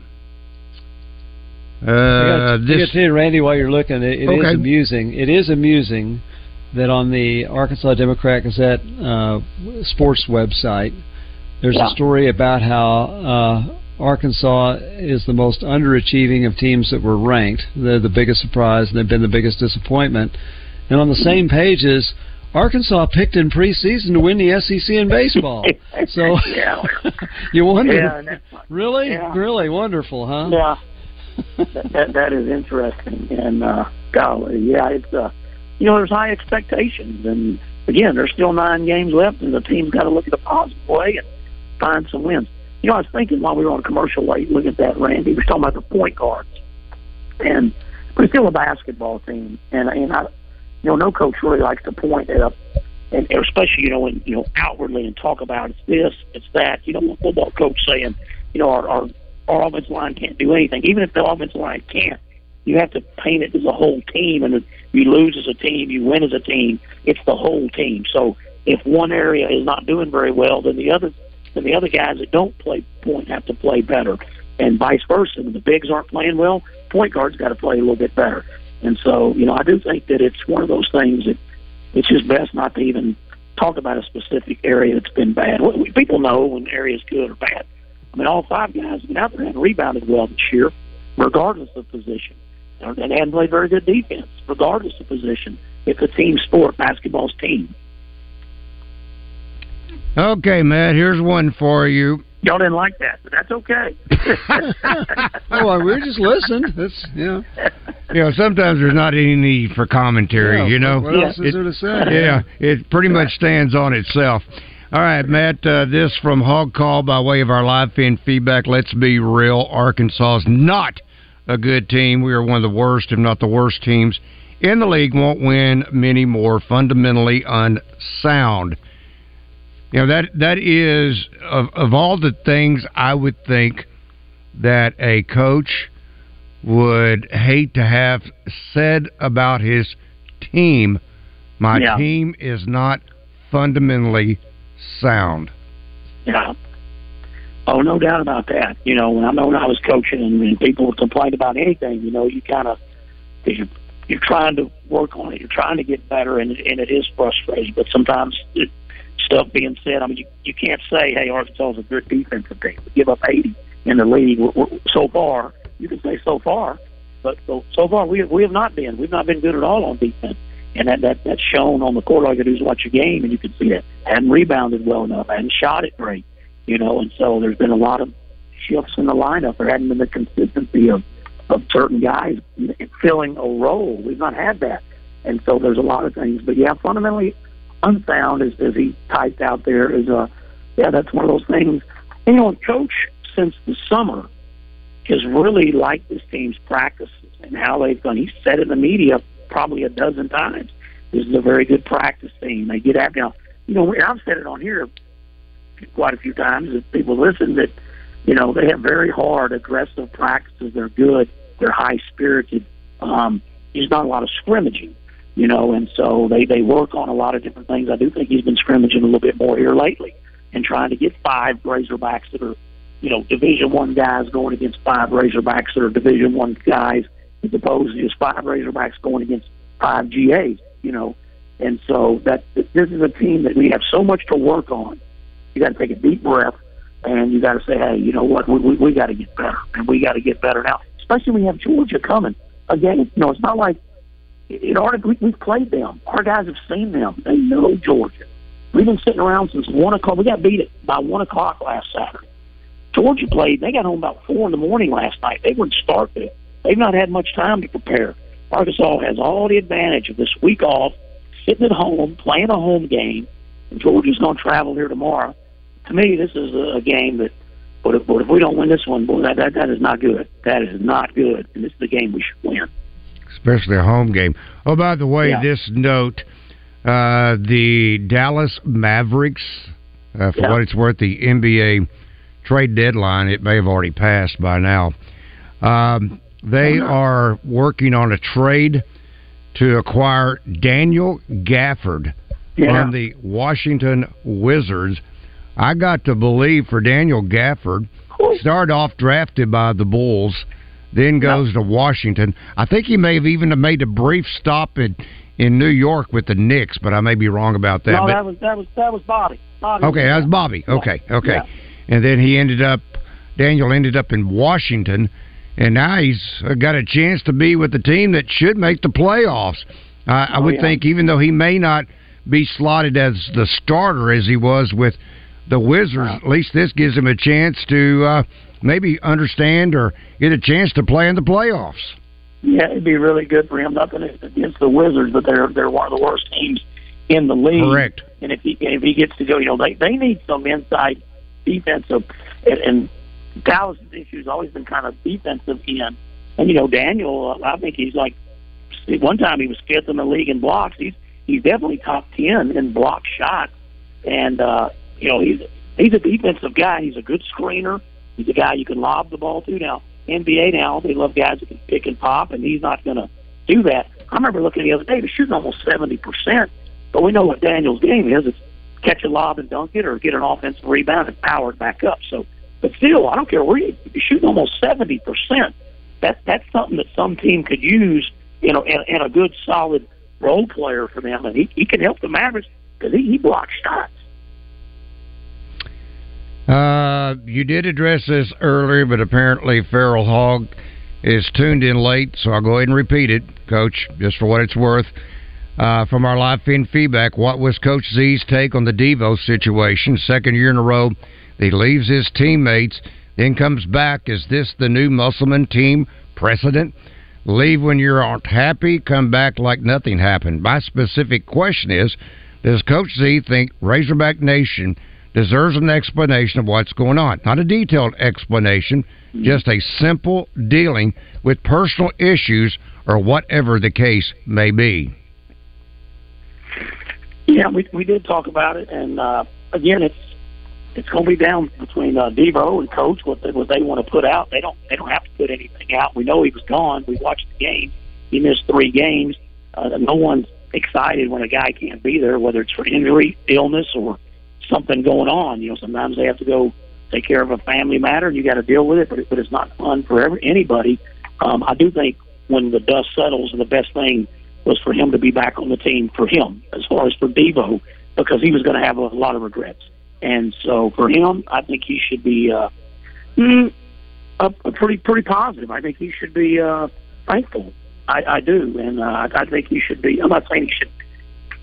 Uh, I this to Randy, while you're looking, it, it is Okay. amusing. It is amusing that on the Arkansas Democrat Gazette uh, sports website, there's Yeah. a story about how uh, Arkansas is the most underachieving of teams that were ranked. They're the biggest surprise, and they've been the biggest disappointment. And on the same pages, Arkansas picked in preseason to win the SEC in baseball. [LAUGHS] so yeah, [LAUGHS] you wonder, Yeah, really, yeah. really wonderful, huh? Yeah, [LAUGHS] that, that that is interesting, and uh, golly, yeah, it's uh, you know, there's high expectations, and again, there's still nine games left, and the team's got to look at the positive way and find some wins. You know, I was thinking while we were on a commercial late, look at that, Randy. We were talking about the point guards, and we're still a basketball team, and and I, you know, no coach really likes to point at and especially you know when you know outwardly and talk about it's this, it's that. You want a football coach saying, you know, our our, our offensive line can't do anything. Even if the offensive line can't, you have to paint it as a whole team. And if you lose as a team, you win as a team. It's the whole team. So if one area is not doing very well, then the other then the other guys that don't play point have to play better, and vice versa. When the bigs aren't playing well, point guards got to play a little bit better. And so, you know, I do think that it's one of those things that it's just best not to even talk about a specific area that's been bad. People know when an area is good or bad. I mean, all five guys have been out there and rebounded well this year, regardless of position. And hadn't played very good defense, regardless of position. It's a team sport. Basketball's team. Okay, Matt, here's one for you. Y'all didn't like that, but that's okay. oh, [LAUGHS] well, we're just listening. That's yeah. You know, sometimes there's not any need for commentary. Yeah, you know, what else is there to say? Yeah, it pretty much stands on itself. All right, Matt. Uh, this from Hog Call by way of our live fan feedback. Let's be real. Arkansas is not a good team. We are one of the worst, if not the worst teams in the league. Won't win many more. Fundamentally unsound. You know that that is of of all the things I would think that a coach would hate to have said about his team. My Yeah. team is not fundamentally sound. Yeah. Oh, no doubt about that. You know, when I know when I was coaching and, and people would complain about anything, you know, you kind of you're, you're trying to work on it. You're trying to get better, and it, and it is frustrating. But sometimes it, stuff being said, I mean, you, you can't say, "Hey, Arkansas is a good defensive team." We give up 80 in the league we're, we're, so far. You can say so far, but so, so far we we have not been. We've not been good at all on defense, and that that that's shown on the court. All you do is watch a game, and you can see that. Hadn't rebounded well enough. Hadn't shot it great, you know. And so there's been a lot of shifts in the lineup. There hadn't been the consistency of of certain guys filling a role. We've not had that, and so there's a lot of things. But yeah, fundamentally unsound, as, as he typed out there, is uh, yeah, that's one of those things. And, you know, coach since the summer has really liked this team's practices and how they've done. He said in the media probably a dozen times, "This is a very good practice team." They get out now. You know, I've said it on here quite a few times. If people listen, that you know they have very hard, aggressive practices. They're good. They're high spirited. Um, there's not a lot of scrimmaging, you know, and so they they work on a lot of different things. I do think he's been scrimmaging a little bit more here lately and trying to get five Razorbacks that are, you know, Division One guys going against five Razorbacks that are Division One guys, as opposed to just five Razorbacks going against five GAs, you know. And so that this is a team that we have so much to work on. You got to take a deep breath, and you got to say, hey, you know what, we we, we got to get better, and we got to get better now. Especially when you have Georgia coming again. You know, it's not like in our we, we've played them. Our guys have seen them. They know Georgia. We've been sitting around since one o'clock. We got beat it by one o'clock last Saturday. Georgia played. They got home about four in the morning last night. They were in Starkville. They've not had much time to prepare. Arkansas has all the advantage of this week off, sitting at home, playing a home game, and Georgia's going to travel here tomorrow. To me, this is a, a game that, but if, but if we don't win this one, boy, that, that that is not good. That is not good, and this is the game we should win. Especially a home game. Oh, by the way, Yeah. this note: uh, the Dallas Mavericks, uh, for Yeah. what it's worth, the NBA trade deadline it may have already passed by now. Um, they are working on a trade to acquire Daniel Gafford Yeah. from the Washington Wizards. I got to believe for Daniel Gafford, started off drafted by the Bulls, then goes to Washington. I think he may have even made a brief stop in in New York with the Knicks, but I may be wrong about that. no, but that was that was that was Bobby. Bobby Okay, that was Bobby. Okay, okay. Yeah. And then he ended up, Daniel ended up in Washington, and now he's got a chance to be with the team that should make the playoffs. Uh, I Oh, would yeah. think, even though he may not be slotted as the starter as he was with the Wizards, at least this gives him a chance to uh, maybe understand or get a chance to play in the playoffs. Yeah, it'd be really good for him. Nothing against the Wizards, but they're they're one of the worst teams in the league. Correct. And if he and if he gets to go, you know, they they need some inside defensive. And, and Dallas' issue has always been kind of defensive end. And you know, Daniel, I think he's like one time he was fifth in the league in blocks. He's he's definitely top ten in block shots. And uh, you know, he's he's a defensive guy. He's a good screener. He's a guy you can lob the ball to. Now, NBA now, they love guys that can pick and pop, and he's not going to do that. I remember looking the other day, he's shooting almost 70%, but we know what Daniel's game is. It's catch a lob and dunk it or get an offensive rebound and power it back up. So, but still, I don't care where you, you're shooting almost 70%. That, that's something that some team could use, you know, and, and a good solid role player for them. And he, he can help the Mavericks because he, he blocks shots. Uh, you did address this earlier, but apparently Feral Hog is tuned in late, so I'll go ahead and repeat it, Coach, just for what it's worth. Uh, from our live feed feedback, what was Coach Z's take on the Devo situation? Second year in a row, he leaves his teammates, then comes back. Is this the new Musselman team precedent? Leave when you aren't happy, come back like nothing happened. My specific question is Does Coach Z think Razorback Nation deserves an explanation of what's going on? Not a detailed explanation, just a simple dealing with personal issues or whatever the case may be. Yeah, we we did talk about it, and uh, again, it's it's going to be down between uh, Devo and Coach what they, what they want to put out. They don't they don't have to put anything out. We know he was gone. We watched the game. He missed three games. Uh, no one's excited when a guy can't be there, whether it's for injury, illness, or something going on. You know, sometimes they have to go take care of a family matter, and you got to deal with it. But but it's not fun for every, anybody. Um, I do think when the dust settles, the best thing was for him to be back on the team for him, as far as for Devo, because he was going to have a lot of regrets. And so for him, I think he should be uh, mm, a, a pretty pretty positive. I think he should be uh, thankful. I, I do, and uh, I think he should be. I'm not saying he should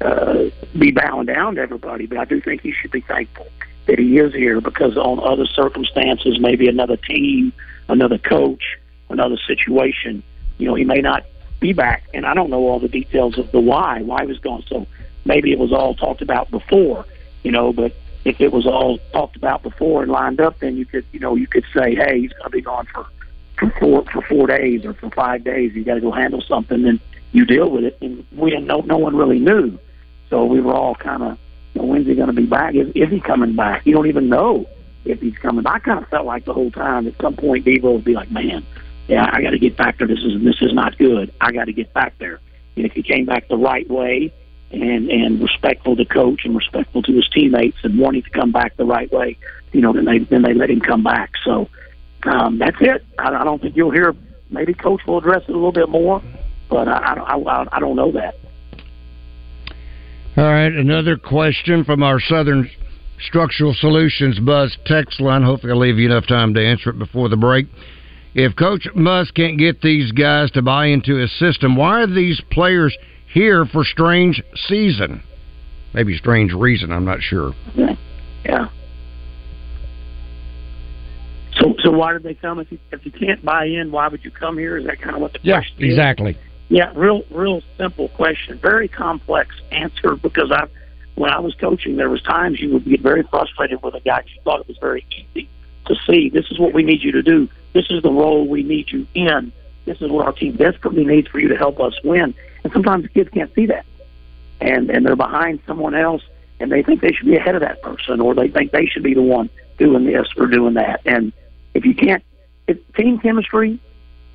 uh, be bowing down to everybody, but I do think he should be thankful that he is here because on other circumstances, maybe another team, another coach, another situation, you know, he may not be back. And I don't know all the details of the why, why he was gone. So maybe it was all talked about before, you know, but if it was all talked about before and lined up, then you could, you know, you could say, hey, he's going to be gone for for four for four days or for five days. You got to go handle something, and you deal with it. And we didn't know, no one really knew, so we were all kind of, you know, when's he going to be back? Is, is he coming back? You don't even know if he's coming. I kind of felt like the whole time at some point Devo would be like, man, yeah, I got to get back there. This is this is not good. I got to get back there. And if he came back the right way and and respectful to coach and respectful to his teammates and wanting to come back the right way, you know, then they then they let him come back. So um, that's it. I, I don't think you'll hear. Maybe coach will address it a little bit more, but I I, I, I don't know that. All right, another question from our Southern Structural Solutions Buzz text line. Hopefully, I'll leave you enough time to answer it before the break. If Coach Muss can't get these guys to buy into his system, why are these players here for strange season? Maybe strange reason. I'm not sure. Yeah. So, so why did they come? If you, if you can't buy in, why would you come here? Is that kind of what the Yeah, question is? Yeah, real, real simple question. Very complex answer because I, when I was coaching, there was times you would get very frustrated with a guy. You thought it was very easy to see. This is what we need you to do. This is the role we need you in. This is what our team desperately needs for you to help us win. And sometimes kids can't see that, and and they're behind someone else, and they think they should be ahead of that person, or they think they should be the one doing this or doing that. And if you can't, if team chemistry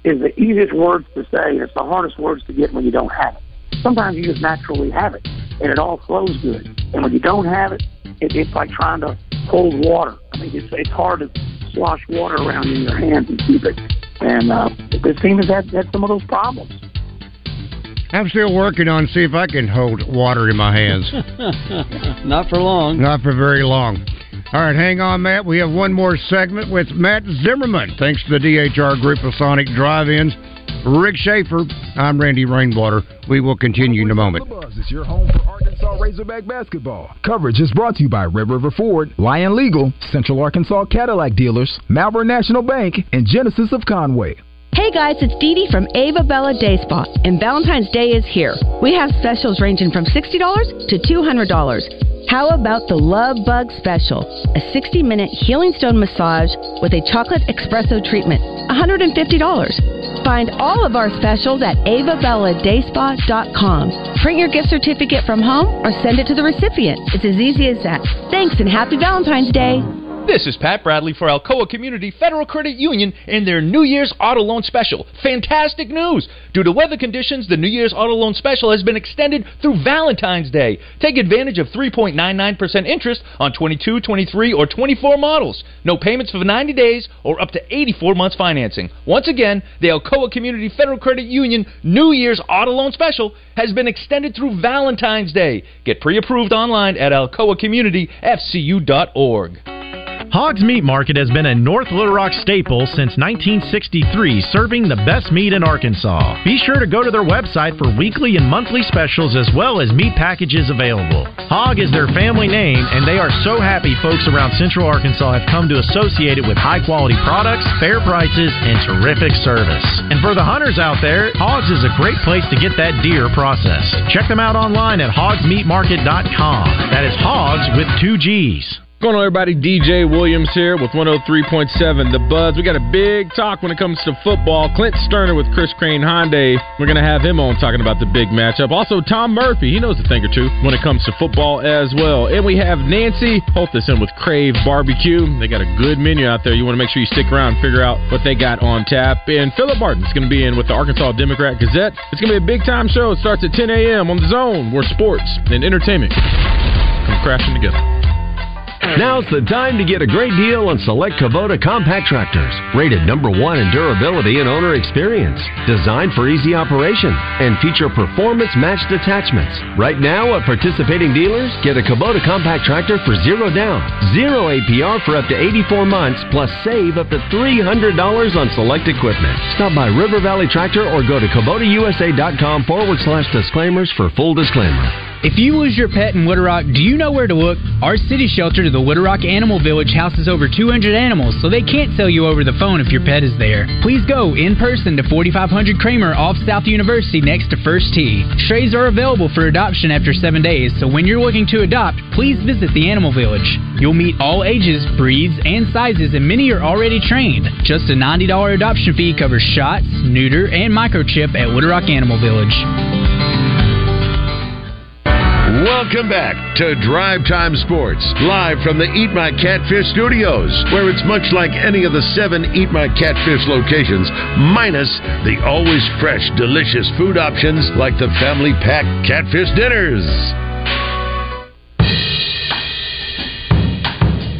is the easiest words to say. It's the hardest words to get when you don't have it. Sometimes you just naturally have it, and it all flows good. And when you don't have it, it it's like trying to hold water. I mean, it's it's hard to slosh water around in your hands and keep it. And uh, this team has had, had some of those problems. I'm still working on see if I can hold water in my hands. [LAUGHS] Not for long. Not for very long. All right, hang on, Matt. We have one more segment with Matt Zimmerman. Thanks to the DHR Group of Sonic Drive-Ins. Rick Schaefer. I'm Randy Rainwater. We will continue in a moment. Is your home for Arkansas Razorback basketball. Coverage is brought to you by Red River Ford, Lion Legal, Central Arkansas Cadillac Dealers, Malvern National Bank, and Genesis of Conway. Hey guys, it's Dee Dee from Ava Bella Day Spa, and Valentine's Day is here. We have specials ranging from $60 to $200. How about the Love Bug Special? A 60 minute healing stone massage with a chocolate espresso treatment, $150. Find all of our specials at avabelladayspa.com. Print your gift certificate from home or send it to the recipient. It's as easy as that. Thanks and happy Valentine's Day. This is Pat Bradley for Alcoa Community Federal Credit Union and their New Year's Auto Loan Special. Fantastic news! Due to weather conditions, the New Year's Auto Loan Special has been extended through Valentine's Day. Take advantage of 3.99% interest on 22, 23, or 24 models. No payments for 90 days or up to 84 months financing. Once again, the Alcoa Community Federal Credit Union New Year's Auto Loan Special has been extended through Valentine's Day. Get pre-approved online at alcoacommunityfcu.org. Hogg's Meat Market has been a North Little Rock staple since 1963, serving the best meat in Arkansas. Be sure to go to their website for weekly and monthly specials as well as meat packages available. Hogg is their family name, and they are so happy folks around Central Arkansas have come to associate it with high quality products, fair prices, and terrific service. And for the hunters out there, Hogg's is a great place to get that deer processed. Check them out online at hoggsmeatmarket.com. That is Hoggs with two G's. Going on, everybody? DJ Williams here with 103.7 The Buzz. We got a big talk when it comes to football. Clint Stoerner with Chris Crane Hyundai. We're going to have him on talking about the big matchup. Also, Tom Murphy. He knows a thing or two when it comes to football as well. And we have Nancy Holthus in with Crave Barbecue. They got a good menu out there. You want to make sure you stick around and figure out what they got on tap. And Philip Barton's going to be in with the Arkansas Democrat Gazette. It's going to be a big time show. It starts at 10 a.m. on the zone where sports and entertainment come crashing together. Now's the time to get a great deal on select Kubota compact tractors, rated number one in durability and owner experience, designed for easy operation, and feature performance matched attachments. Right now at participating dealers, get a Kubota compact tractor for zero down, zero APR for up to 84 months, plus save up to $300 on select equipment. Stop by River Valley Tractor or go to KubotaUSA.com forward slash disclaimers for full disclaimer. If you lose your pet in Rock, do you know where to look? Our city shelter to the Rock Animal Village houses over 200 animals, so they can't sell you over the phone if your pet is there. Please go in person to 4500 Kramer off South University next to First Tee. Strays are available for adoption after seven days, so when you're looking to adopt, please visit the Animal Village. You'll meet all ages, breeds, and sizes, and many are already trained. Just a $90 adoption fee covers shots, neuter, and microchip at Rock Animal Village. Welcome back to Drive Time Sports, live from the Eat My Catfish studios, where it's much like any of the seven Eat My Catfish locations, minus the always fresh, delicious food options like the family pack catfish dinners.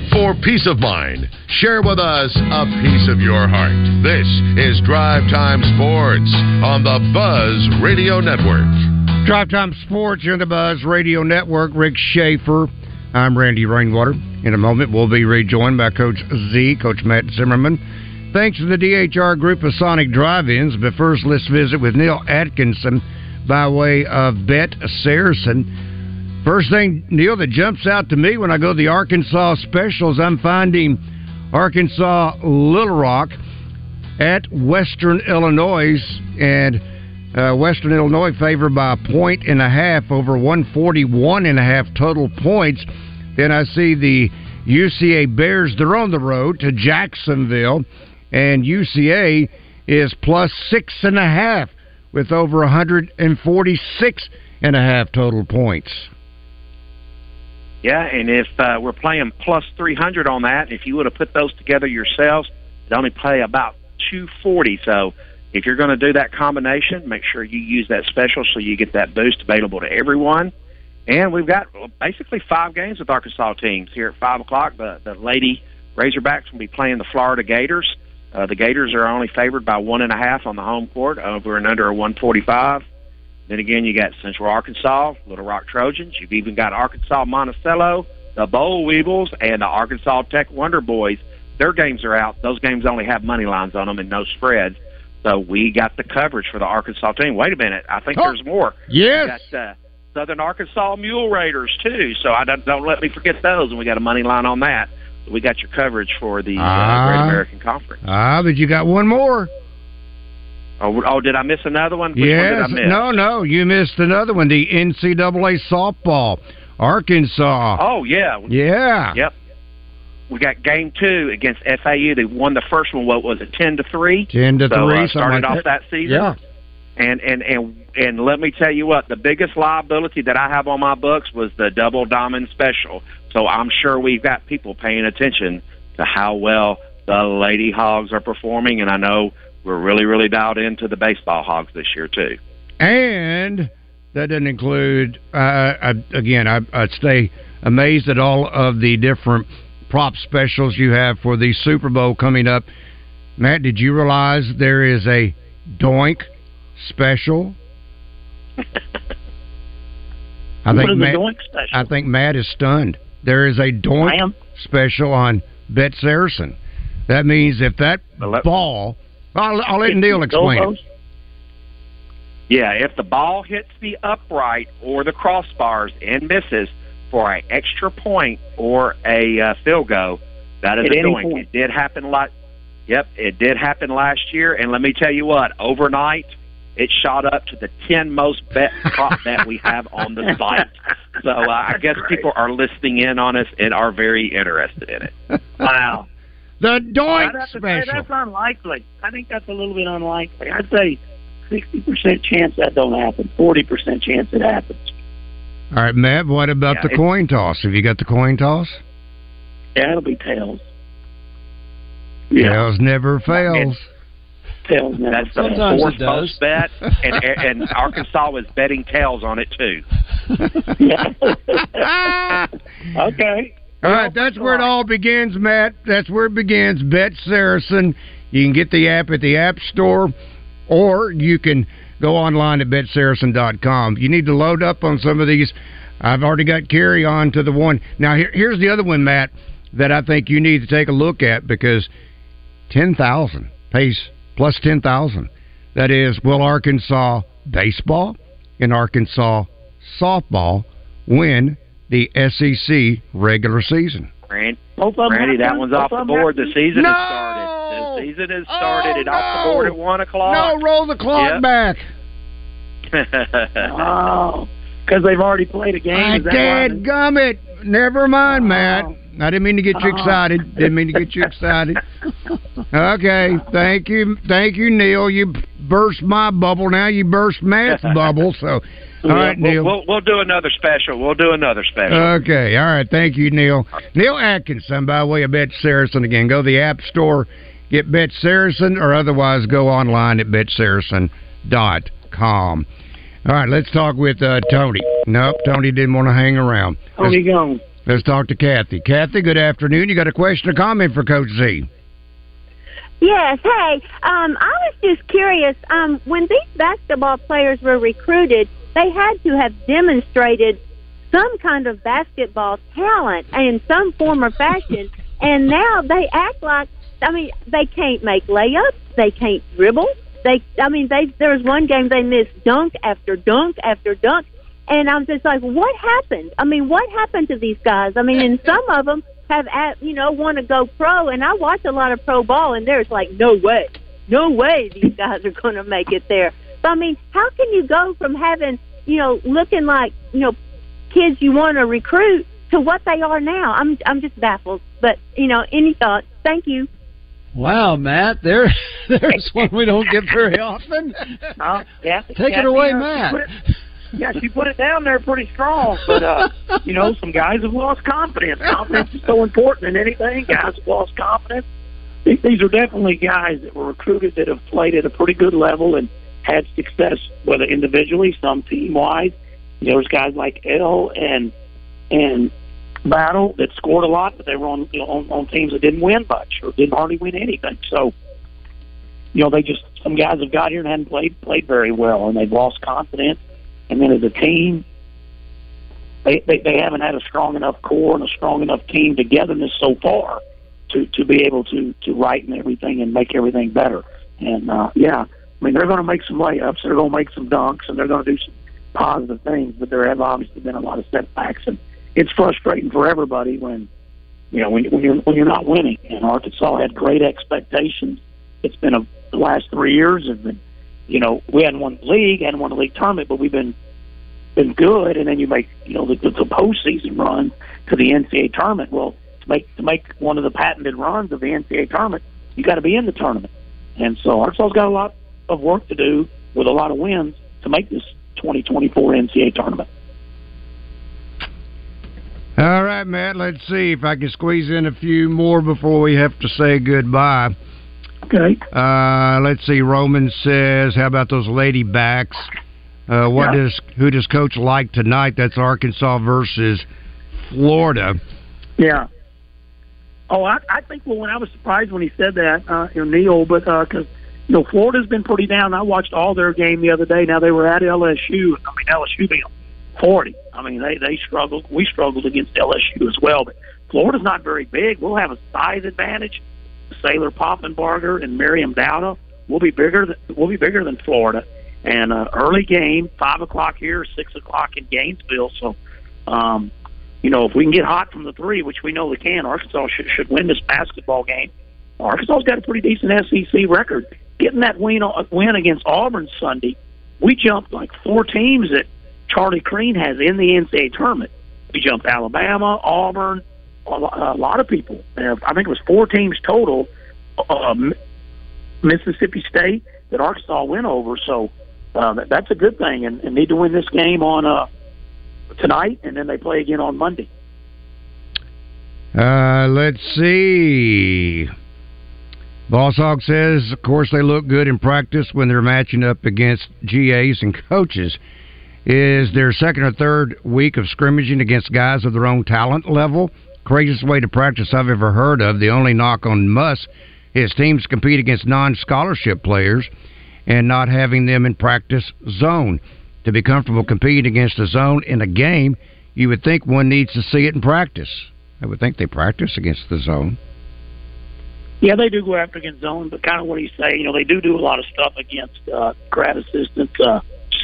For peace of mind, share with us a piece of your heart. This is Drive Time Sports on the Buzz Radio Network. Drive Time Sports on the Buzz Radio Network. Rick Schaefer. I'm Randy Rainwater. In a moment, we'll be rejoined by Coach Z, Coach Matt Zimmerman. Thanks to the DHR Group of Sonic Drive-Ins. But first, let's visit with Neil Atkinson by way of Bet Saracen. First thing, Neil, that jumps out to me when I go to the Arkansas specials, I'm finding Arkansas Little Rock at Western Illinois and uh, Western Illinois favored by a point and a half over 141 and a half total points. Then I see the UCA Bears. They're on the road to Jacksonville, and UCA is plus six and a half with over 146 and a half total points. Yeah, and if uh, we're playing plus 300 on that, if you would have put those together yourselves, it only pay about 240. So if you're going to do that combination, make sure you use that special so you get that boost available to everyone. And we've got basically five games with Arkansas teams here at five o'clock. The the Lady Razorbacks will be playing the Florida Gators. Uh, the Gators are only favored by one and a half on the home court, over and under a 145. Then again, you got Central Arkansas, Little Rock Trojans. You've even got Arkansas Monticello, the Boll Weevils, and the Arkansas Tech Wonder Boys. Their games are out. Those games only have money lines on them and no spreads. So we got the coverage for the Arkansas team. Wait a minute, I think oh, there's more. Yes. We got, uh, Southern Arkansas Mule Raiders too. So I don't, don't let me forget those, and we got a money line on that. So we got your coverage for the uh, uh, Great American Conference. Ah, but you got one more. Oh, oh, did I miss another one? Which yes. One no, no, you missed another one. The NCAA softball, Arkansas. Oh yeah. Yeah. Yep. We got game two against FAU. They won the first one. What was it? Ten to three. Ten to so, three. Uh, started like off that. that season. Yeah. And and and and let me tell you what, the biggest liability that I have on my books was the double diamond special. So I'm sure we've got people paying attention to how well the Lady Hogs are performing, and I know we're really, really dialed into the baseball Hogs this year too. And that doesn't include. Uh, I, again, I, I'd stay amazed at all of the different prop specials you have for the Super Bowl coming up. Matt, did you realize there is a Doink special? [LAUGHS] I think is the Matt, Doink special? I think Matt is stunned. There is a Doink special on Bet Saracen. That means if that ball, I'll, I'll let Neil explain it. Yeah, if the ball hits the upright or the crossbars and misses for an extra point or a uh, field goal, that is At a any doink. point. It did happen last. Yep, it did happen last year. And let me tell you what, overnight it shot up to the ten most bet prop that we have on the site. [LAUGHS] So uh, I guess people are listening in on us and are very interested in it. [LAUGHS] Wow. The Doink I'd have to say special. that's unlikely. I think that's a little bit unlikely. I'd say sixty percent chance that don't happen. Forty percent chance it happens. All right, Matt. What about Yeah, the coin toss? Have you got the coin toss? Yeah, it'll be tails. Tails never fails. Tails never That's the fails. fourth most bet, [LAUGHS] and, and Arkansas was betting tails on it too. [LAUGHS] [LAUGHS] okay. All right, that's where it all begins, Matt. That's where it begins. Bet Saracen. You can get the app at the App Store, or you can go online at betsaracen.com. You need to load up on some of these. I've already got carry on to the one. Now, here, here's the other one, Matt, that I think you need to take a look at because 10000 pays plus 10000 That is, will Arkansas baseball and Arkansas softball win the SEC regular season? Randy, Both of them Randy that one's off the board. The season No! has started. The season has oh, started. it off the board at one o'clock. No, roll the clock Yep. back. [LAUGHS] Oh, because they've already played a game. I Is that why? did gummit. Never mind, oh. Matt. I didn't mean to get you Oh. excited. Didn't mean to get you excited. Okay, thank you, thank you, Neil. You burst my bubble. Now you burst Matt's [LAUGHS] bubble. So, all right, we'll, Neil. We'll, we'll do another special. We'll do another special. Okay, all right. Thank you, Neil. Neil Atkinson, by way of Bet Saracen again. Go to the App Store, get Bet Saracen, or otherwise go online at betsaracen.com. All right, let's talk with uh, Tony. Nope, Tony didn't want to hang around. Tony Let's, gone. let's talk to Kathy. Kathy, good afternoon. You got a question or comment for Coach Z? Yes. Hey, um, I was just curious. Um, when these basketball players were recruited, they had to have demonstrated some kind of basketball talent in some form or fashion, and now they act like I mean they can't make layups, they can't dribble. They, I mean, they. There was one game they missed dunk after dunk after dunk, and I'm just like, what happened? I mean, what happened to these guys? I mean, and [LAUGHS] some of them have, at, you know, want to go pro, and I watch a lot of pro ball, and there's like, no way, no way these guys are going to make it there. But I mean, how can you go from having, you know, looking like, you know, kids you want to recruit to what they are now? I'm, I'm just baffled. But you know, any thoughts? Thank you. Wow, Matt, there, [LAUGHS] there's one we don't get very often. Uh, [LAUGHS] yeah, Take it away, uh, Matt. she it- yeah, she put it down there pretty strong, but uh, [LAUGHS] you know, some guys have lost confidence. Confidence is so important in anything. Guys have lost confidence. These are definitely guys that were recruited that have played at a pretty good level and had success, whether individually, some team wise. There's guys like El and and Battle that scored a lot, but they were on you know, on, on teams that didn't win much or didn't hardly win anything. So, you know, they just some guys have got here and hadn't played played very well, and they've lost confidence. And then as a team, they, they they haven't had a strong enough core and a strong enough team togetherness so far to to be able to to righten everything and make everything better. And uh, yeah, I mean they're going to make some layups, they're going to make some dunks, and they're going to do some positive things. But there have obviously been a lot of setbacks, and it's frustrating for everybody when you know when when you're when you're not winning. And Arkansas had great expectations. It's been a the last three years have been you know we hadn't won the league, hadn't won the league tournament, but we've been been good, and then you make you know the, the, the postseason run to the NCAA tournament. Well, to make to make one of the patented runs of the NCAA tournament, you got to be in the tournament, and so Arkansas's got a lot of work to do with a lot of wins to make this 2024 NCAA tournament. All right, Matt. Let's see if I can squeeze in a few more before we have to say goodbye. Okay. Uh, let's see. Roman says, "How about those lady backs? Uh, what Yeah. does who does Coach like tonight? That's Arkansas versus Florida." Yeah. Oh, I, I think well, when I was surprised when he said that, uh, you know, Neil, but because you know Florida's been pretty down. I watched all their game the other day. Now they were at LSU. I mean LSU beat them forty. I mean they they struggled. We struggled against LSU as well. But Florida's not very big. We'll have a size advantage. Saylor Poffenbarger and Maryam Dauda will be bigger. Than, we'll be bigger than Florida. And uh, early game, five o'clock here, six o'clock in Gainesville. So. Um, you know, if we can get hot from the three, which we know we can, Arkansas should, should win this basketball game. Arkansas's got a pretty decent SEC record. Getting that win, win against Auburn Sunday, we jumped like four teams that Charlie Creme has in the NCAA tournament. We jumped Alabama, Auburn, a lot of people. I think it was four teams total. Um, Mississippi State that Arkansas went over, so uh, that's a good thing. And, and need to win this game on uh, tonight, and then they play again on Monday. Uh, let's see. Boss Hog says, of course, they look good in practice when they're matching up against GAs and coaches. Is their second or third week of scrimmaging against guys of their own talent level? Craziest way to practice I've ever heard of. The only knock on Muss is teams compete against non scholarship players and not having them in practice zone. To be comfortable competing against a zone in a game, you would think one needs to see it in practice. I would think they practice against the zone. Yeah, they do go after against zone, but kind of what he's saying, you know, they do do a lot of stuff against uh, grad assistants, uh,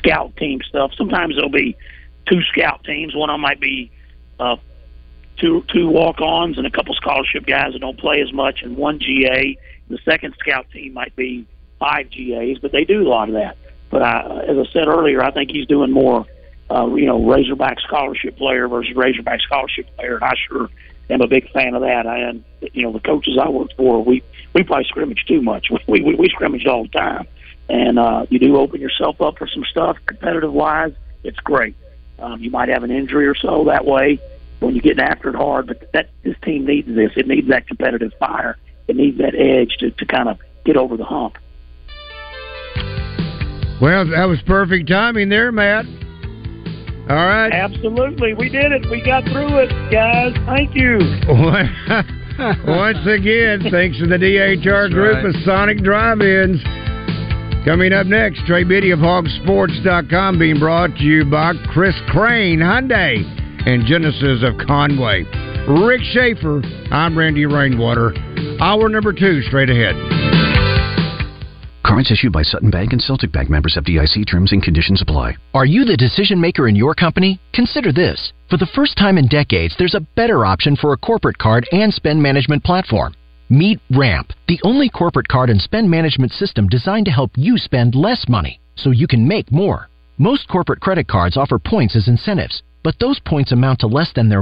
scout team stuff. Sometimes there'll be two scout teams. One of them might be uh, two two walk-ons and a couple scholarship guys that don't play as much, and one GA. The second scout team might be five GAs, but they do a lot of that. But I, as I said earlier, I think he's doing more, uh, you know, Razorback scholarship player versus Razorback scholarship player, and I sure am a big fan of that. And you know, the coaches I worked for, we we probably scrimmage too much. [LAUGHS] We we, we scrimmage all the time, and uh, you do open yourself up for some stuff competitive wise. It's great. Um, you might have an injury or so that way when you're getting after it hard, but that this team needs this. It needs that competitive fire. It needs that edge to to kind of get over the hump. Well, that was perfect timing there, Matt. All right. Absolutely, we did it. We got through it, guys. Thank you. [LAUGHS] Once again, thanks to the DHR group right. of Sonic Drive-Ins. Coming up next, Trey Biddy of Hogsports.com being brought to you by Chris Crane, Hyundai, and Genesis of Conway. Rick Schaefer, I'm Randy Rainwater. Hour number two, straight ahead. Cards issued by Sutton Bank and Celtic Bank members of FDIC terms and conditions apply. Are you the decision maker in your company? Consider this. For the first time in decades, there's a better option for a corporate card and spend management platform. Meet Ramp, the only corporate card and spend management system designed to help you spend less money so you can make more. Most corporate credit cards offer points as incentives, but those points amount to less than their